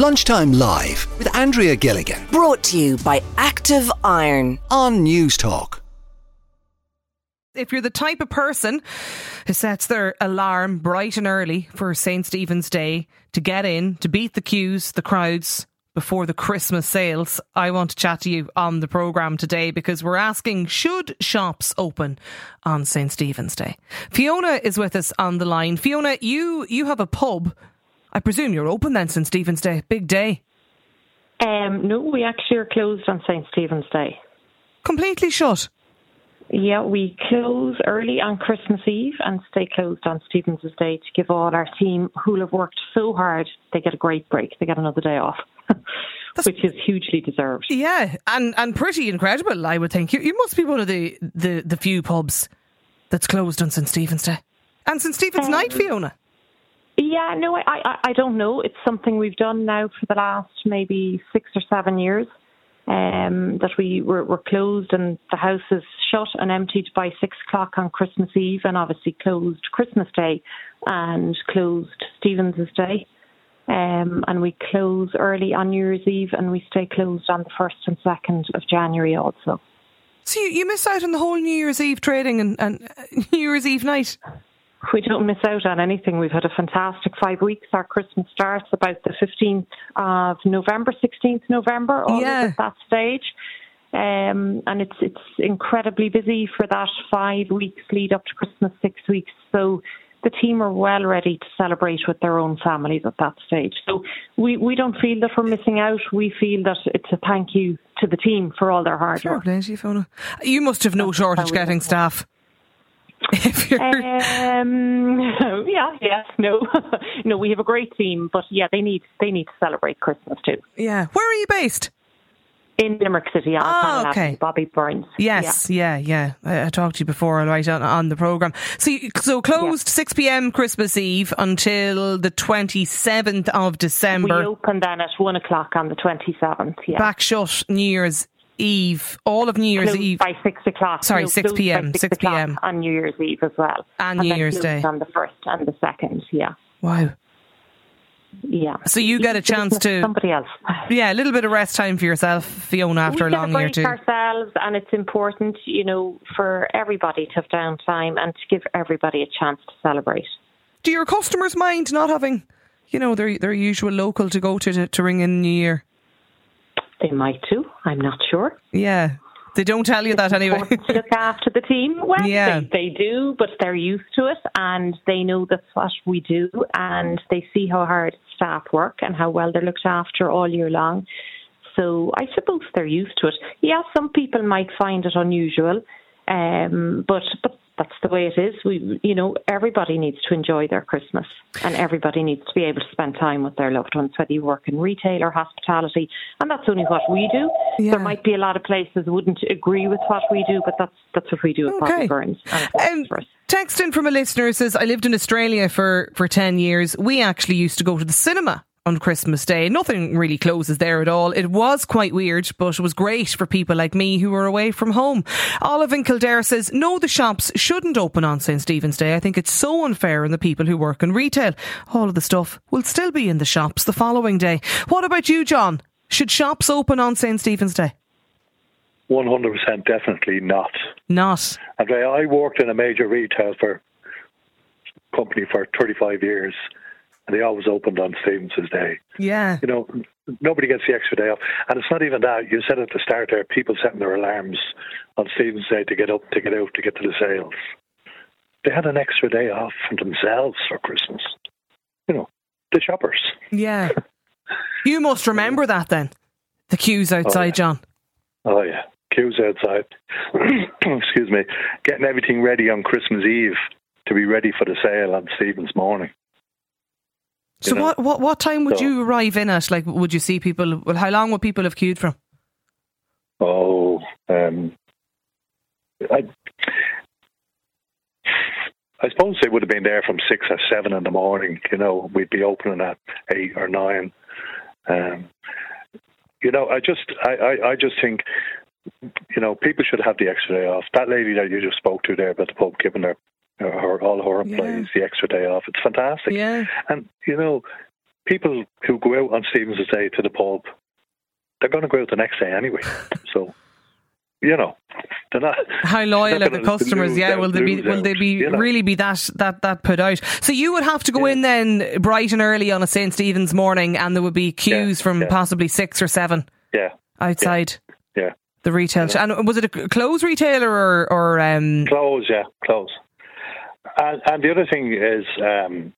Lunchtime Live with Andrea Gilligan Brought to you by Active Iron. on Newstalk. if you're the type of person who sets their alarm bright and early for St. Stephen's Day to get in, to beat the queues, the crowds before the Christmas sales, I want to chat to you on the programme today because we're asking should shops open on St. Stephen's Day? Fiona is with us on the line. Fiona, you, you have a pub. I presume you're open then St. Stephen's Day. Big day. Um, no, we actually are closed on St. Stephen's Day. Completely shut. Yeah, we close early on Christmas Eve and stay closed on Stephen's Day to give all our team who have worked so hard, they get a great break. They get another day off, which is hugely deserved. Yeah, and and pretty incredible, I would think. You you must be one of the the, the few pubs that's closed on St Stephen's Day. And St Stephen's Um, Night, Fiona. Yeah, no, I, I, I don't know. It's something we've done now for the last maybe six or seven years. Um, that we were, were closed and the house is shut and emptied by six o'clock on Christmas Eve, and obviously closed Christmas Day and closed Stephen's Day. Um, and we close early on New Year's Eve, and we stay closed on the first and second of January also. So you, you miss out on the whole New Year's Eve trading and, and New Year's Eve night. We don't miss out on anything. We've had a fantastic five weeks. Our Christmas starts about the 15th of November, 16th November, all Yeah. at that stage. Um, and it's it's incredibly busy for that five weeks lead up to Christmas, six weeks. So the team are well ready to celebrate with their own families at that stage. So we, we don't feel that we're missing out. We feel that it's a thank you to the team for all their hard Fair work. you, Fiona. You must have no shortage how getting staff. it. If you're, Um, yeah, yes, no, no. We have a great team, but yeah, they need they need to celebrate Christmas too. yeah, where are you based? In Limerick City, on Ah, Conall okay. Bobby Byrne's. Yes, yeah, yeah. I, I talked to you before, all right, on, on the program. So, you, so closed six p.m. Christmas Eve until the twenty seventh of December. We open then at one o'clock on the twenty seventh. Yeah, back shut New Year's Eve, all of New Year's Closed Eve, by six o'clock. Sorry, No, 6 p.m., 6 o'clock p.m. on New Year's Eve as well, And and New Year's Day. on the first and the second. Yeah, Wow. yeah. So you get a chance to- somebody else. Yeah, a little bit of rest time for yourself, Fiona, after we a long year too. ourselves, and it's important, you know, for everybody to have downtime and to give everybody a chance to celebrate. Do your customers mind not having, you know, their their usual local to go to to, to ring in New Year? They might too. I'm not sure. Yeah, they don't tell you that anyway. to look after the team. Well, Yeah. they, they do, but they're used to it and they know that's what we do and they see how hard staff work and how well they're looked after all year long. So I suppose they're used to it. Yeah, some people might find it unusual, um, but but that's the way it is. We, you know, everybody needs to enjoy their Christmas, and everybody needs to be able to spend time with their loved ones, whether you work in retail or hospitality, and that's only what we do. Yeah. There might be a lot of places wouldn't agree with what we do, but that's that's what we do at Okay. Bobby Byrne's. Um, text in from a listener says, I lived in Australia for, for 10 years. We actually used to go to the cinema on Christmas Day. Nothing really closes there at all. It was quite weird, but it was great for people like me who were away from home. Olive in Kildare says, no, the shops shouldn't open on St. Stephen's Day. I think it's so unfair on the people who work in retail. All of the stuff will still be in the shops the following day. What about you, John? Should shops open on St. Stephen's Day? 100% definitely not. Not. And I worked in a major retail for company for 35 years, they always opened on Stevens's Day. Yeah. You know, nobody gets the extra day off. And it's not even that. You said at the start there, people setting their alarms on Stephen's Day to get up, to get out, to get to the sales. They had an extra day off for themselves for Christmas. You know, the shoppers. Yeah. you must remember that then. The queues oh, outside, yeah. John. Oh yeah, queues outside. Excuse me, getting everything ready on Christmas Eve to be ready for the sale on Stephen's morning. So know, what, what what time would so- you arrive in at? Like, would you see people? Well, how long would people have queued from? Oh, um, I, I suppose they would have been there from six or seven in the morning. You know, we'd be opening at eight or nine. Um, you know, I just, I, I, I just think, you know, people should have the extra day off. That lady that you just spoke to there about the pub giving her, her all her employees the extra day off. It's fantastic. Yeah. And you know, people who go out on Stephen's Day to the pub, they're going to go out the next day anyway. so, you know, they're not. How loyal they're the customers? Yeah, out, will they be? Will they be you know. really be that that that put out? So you would have to go Yeah. in then bright and early on a St Stephen's morning, and there would be queues Yeah, from yeah. possibly six or seven Yeah, outside yeah. the retail. And was it a clothes retailer or or um? Close, yeah, close. And, and the other thing is, um,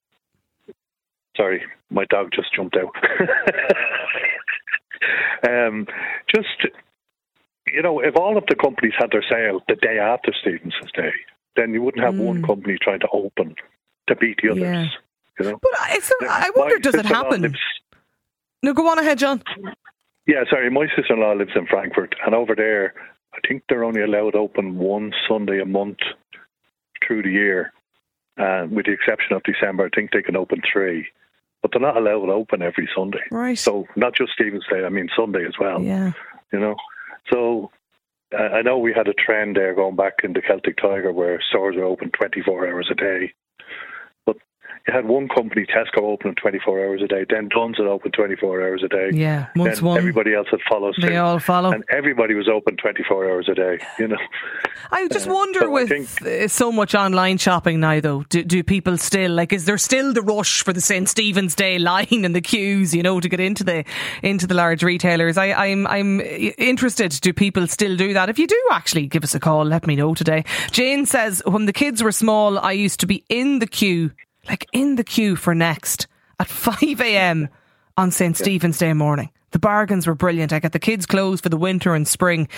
sorry, my dog just jumped out. um, just, you know, if all of the companies had their sale the day after Stevenson's Day, then you wouldn't have one company trying to open to beat the others. Yeah. You know? But is there, I wonder, does it happen? lives- No, go on ahead, John. Yeah, sorry. My sister in law lives in Frankfurt, and over there, I think they're only allowed open one Sunday a month through the year. Uh, with the exception of December, I think they can open three, but they're not allowed to open every Sunday. Right. So not just Stephen's Day, I mean Sunday as well. Yeah. You know, so I know we had a trend there going back in the Celtic Tiger where stores were open 24 hours a day. You had one company, Tesco, open 24 hours a day. Then Dunnes had open 24 hours a day. Yeah. Once Then one, everybody else had followed they all follow. And everybody was open 24 hours a day, you know. I just wonder so I with think- uh, so much online shopping now, though, do, do people still like? Is there still the rush for the St Stephen's Day line and the queues, you know, to get into the into the large retailers? I, I'm I'm interested. Do people still do that? If you do, actually, give us a call. Let me know today. Jane says when the kids were small, I used to be in the queue, like in the queue for Next at five a.m. on St Stephen's Day morning. The bargains were brilliant. I got the kids' clothes for the winter and spring.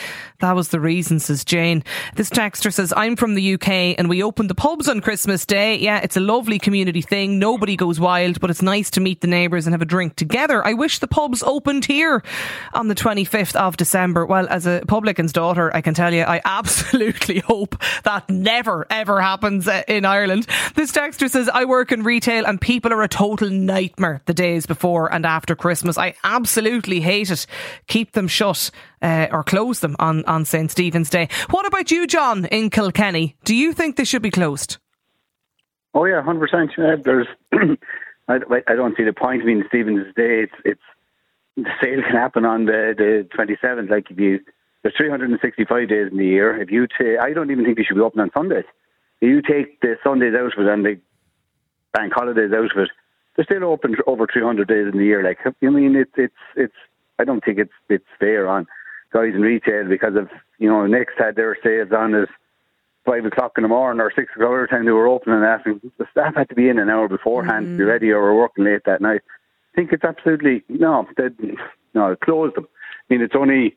That was the reason, says Jane. This texter says, I'm from the UK and we opened the pubs on Christmas Day. Yeah, it's a lovely community thing. Nobody goes wild, but it's nice to meet the neighbours and have a drink together. I wish the pubs opened here on the 25th of December. Well, as a publican's daughter, I can tell you, I absolutely hope that never, ever happens uh, in Ireland. This texter says, I work in retail and people are a total nightmare the days before and after Christmas. I absolutely hate it. Keep them shut uh, or close them on, on St. Stephen's Day. What about you, John, in Kilkenny? Do you think they should be closed? Oh yeah, hundred percent. There's, I, I don't see the point. I mean, Stephen's Day, it's it's the sale can happen on the the twenty seventh. Like if you, there's three hundred and sixty five days in the year. If you take, I don't even think they should be open on Sundays. If you take the Sundays out of it and the bank holidays out of it, they're still open over three hundred days in the year. Like I mean, it's it's it's. I don't think it's it's fair on guys in retail because of you know Next had their sales on as five o'clock in the morning or six o'clock every time they were opening and asking the staff had to be in an hour beforehand to be mm. ready or were working late that night. I think it's absolutely no, they, no, close them. I mean, it's only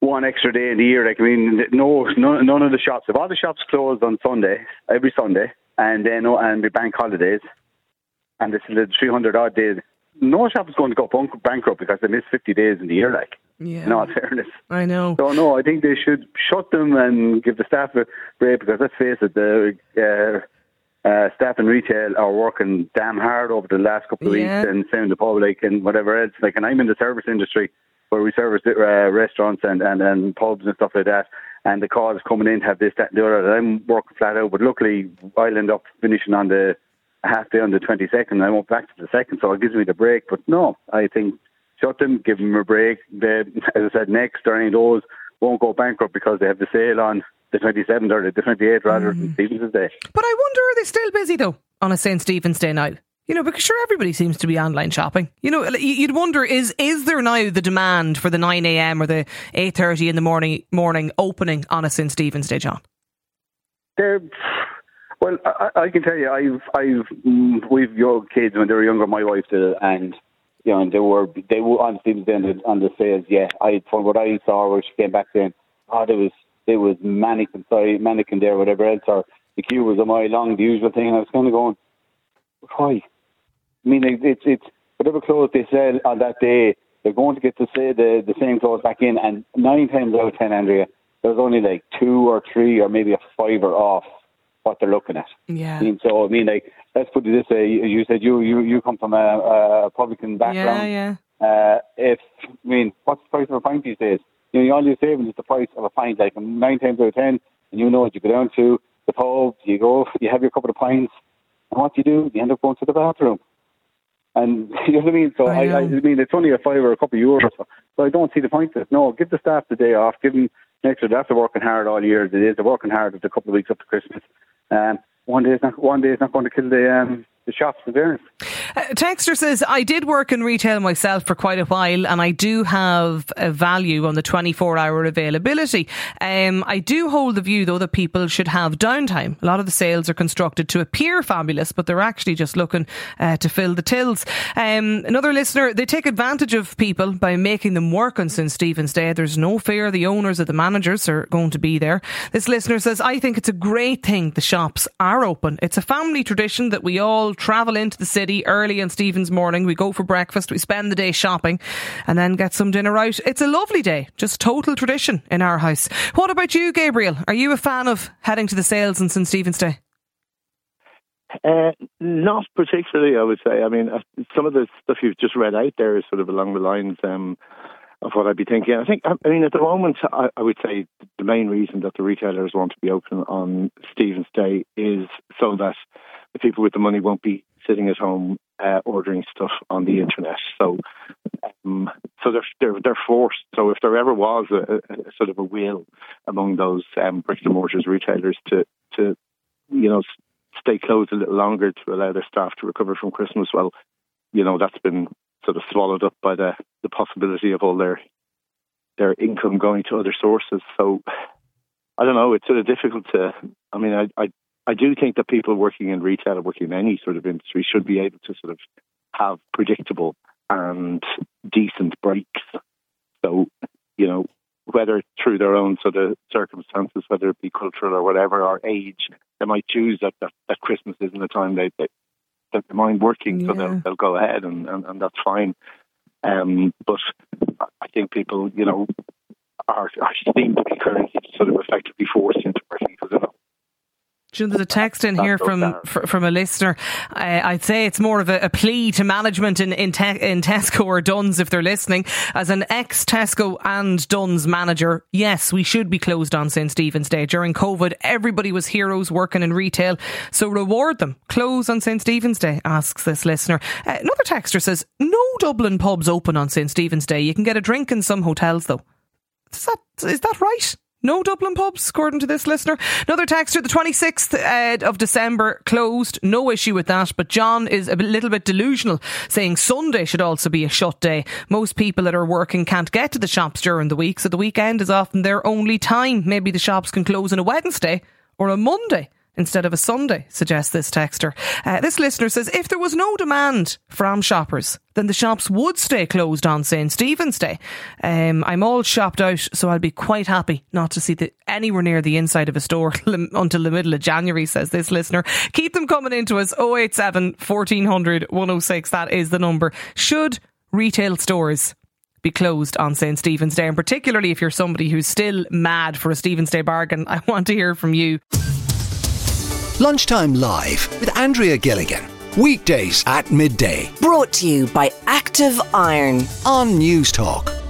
one extra day in the year. Like I mean, no, none, none of the shops. If all the shops closed on Sunday, every Sunday, and then and the bank holidays, and this is the three hundred odd days, no shop is going to go bank- bankrupt because they miss fifty days in the year. Like, Yeah. in all fairness. I know. So no, I think they should shut them and give the staff a break because let's face it, the uh, uh, staff in retail are working damn hard over the last couple of Yeah. weeks and same the public and whatever else. Like, and I'm in the service industry where we service uh, restaurants and, and, and pubs and stuff like that. And the calls coming in to have this, that, and the other. And I'm working flat out, but luckily I'll end up finishing on the half day on the 22nd. And I won't back to the second, so it gives me the break. But no, I think shut them, give them a break. They, as I said, Next or any of those won't go bankrupt because they have the sale on the 27th or the 28th rather than mm. Stephen's Day. But I wonder, are they still busy though on a St. Stephen's Day now? You know, because sure, everybody seems to be online shopping. You know, you'd wonder is is there now the demand for the nine a.m. or the eight thirty in the morning morning opening on a St. Stephen's Day, John? They're, well, I, I can tell you, I've, I've, mm, we've young kids when they were younger. My wife did, it, and you know, and they were, they were on Stephen's Day on on the sales. Yeah, I from what I saw, where she came back saying, oh, there was, there was mannequin, sorry, mannequin there, whatever else, or the queue was a mile long, the usual thing. And I was kind of going, why? I mean, it- it's it's whatever clothes they sell on that day, they're going to get to say the the same clothes back in, and nine times out of ten, Andrea, there's only like two or three or maybe a fiver off what they're looking at. Yeah. I mean, so I mean, like let's put it this way: you said you you you come from a, a publican background. Yeah, yeah. Uh, if I mean, what's the price of a pint these days? You know, all you're saving is the price of a pint. Like nine times out of ten, and you know what you go down to the pub, you go, you have your couple of pints, and what do you do? You end up going to the bathroom. And you know what I mean? So I, I, I mean, it's only a five or a couple of euros. So, so I don't see the point of it. No, give the staff the day off. Give them next year. They're working hard all year. It is. They're working hard at a couple of weeks up to Christmas. Um, one day is not one day not going to kill the um, the shops, in fairness. Uh, Texter says, I did work in retail myself for quite a while and I do have a value on the 24 hour availability. Um, I do hold the view, though, that people should have downtime. A lot of the sales are constructed to appear fabulous, but they're actually just looking uh, to fill the tills. Um, another listener, they take advantage of people by making them work on St. Stephen's Day. There's no fear the owners or the managers are going to be there. This listener says, I think it's a great thing the shops are open. It's a family tradition that we all travel into the city early on Stephen's morning. We go for breakfast, we spend the day shopping, and then get some dinner out. It's a lovely day, just total tradition in our house. What about you, Gabriel? Are you a fan of heading to the sales on St Stephen's Day? Uh, not particularly, I would say. I mean, uh, some of the stuff you've just read out there is sort of along the lines um, of what I'd be thinking. I think, I mean, at the moment, I, I, would say the main reason that the retailers want to be open on Stephen's Day is so that the people with the money won't be sitting at home uh, ordering stuff on the internet. So, um, so they're, they're they're forced. So if there ever was a, a sort of a will among those um, bricks and mortars retailers to to you know stay closed a little longer to allow their staff to recover from Christmas, well, you know that's been sort of swallowed up by the the possibility of all their their income going to other sources. So I don't know. It's sort of difficult to. I mean, I, I I do think that people working in retail or working in any sort of industry should be able to sort of have predictable and decent breaks. So, you know, whether through their own sort of circumstances, whether it be cultural or whatever, or age, they might choose that, that, that Christmas isn't the time they, they, they mind working, yeah. so they'll, they'll go ahead and, and, and that's fine. Um, but I think people, you know, are, are seem to be currently sort of effectively forced into working because they're not there's a text in here from from a listener. Uh, I'd say it's more of a, a plea to management in in, te- in, Tesco or Dunnes if they're listening. As an ex Tesco and Dunnes manager, yes, we should be closed on St Stephen's Day during COVID. Everybody was heroes working in retail, so reward them. Close on St Stephen's Day. Asks this listener. Uh, another texter says no Dublin pubs open on St Stephen's Day. You can get a drink in some hotels though. Is that is that right? No Dublin pubs, according to this listener. Another texter, the 26th uh, of December closed. No issue with that. But John is a little bit delusional, saying Sunday should also be a shut day. Most people that are working can't get to the shops during the week, so the weekend is often their only time. Maybe the shops can close on a Wednesday or a Monday instead of a Sunday, suggests this texter. Uh, this listener says if there was no demand from shoppers, then the shops would stay closed on St. Stephen's Day. Um, I'm all shopped out, so I'll be quite happy not to see the, anywhere near the inside of a store until the middle of January, says this listener. Keep them coming into us 087 1400 106. That is the number. Should retail stores be closed on St. Stephen's Day, and particularly if you're somebody who's still mad for a Stephen's Day bargain, I want to hear from you. Lunchtime Live with Andrea Gilligan. Weekdays at midday. Brought to you by Active Iron on Newstalk.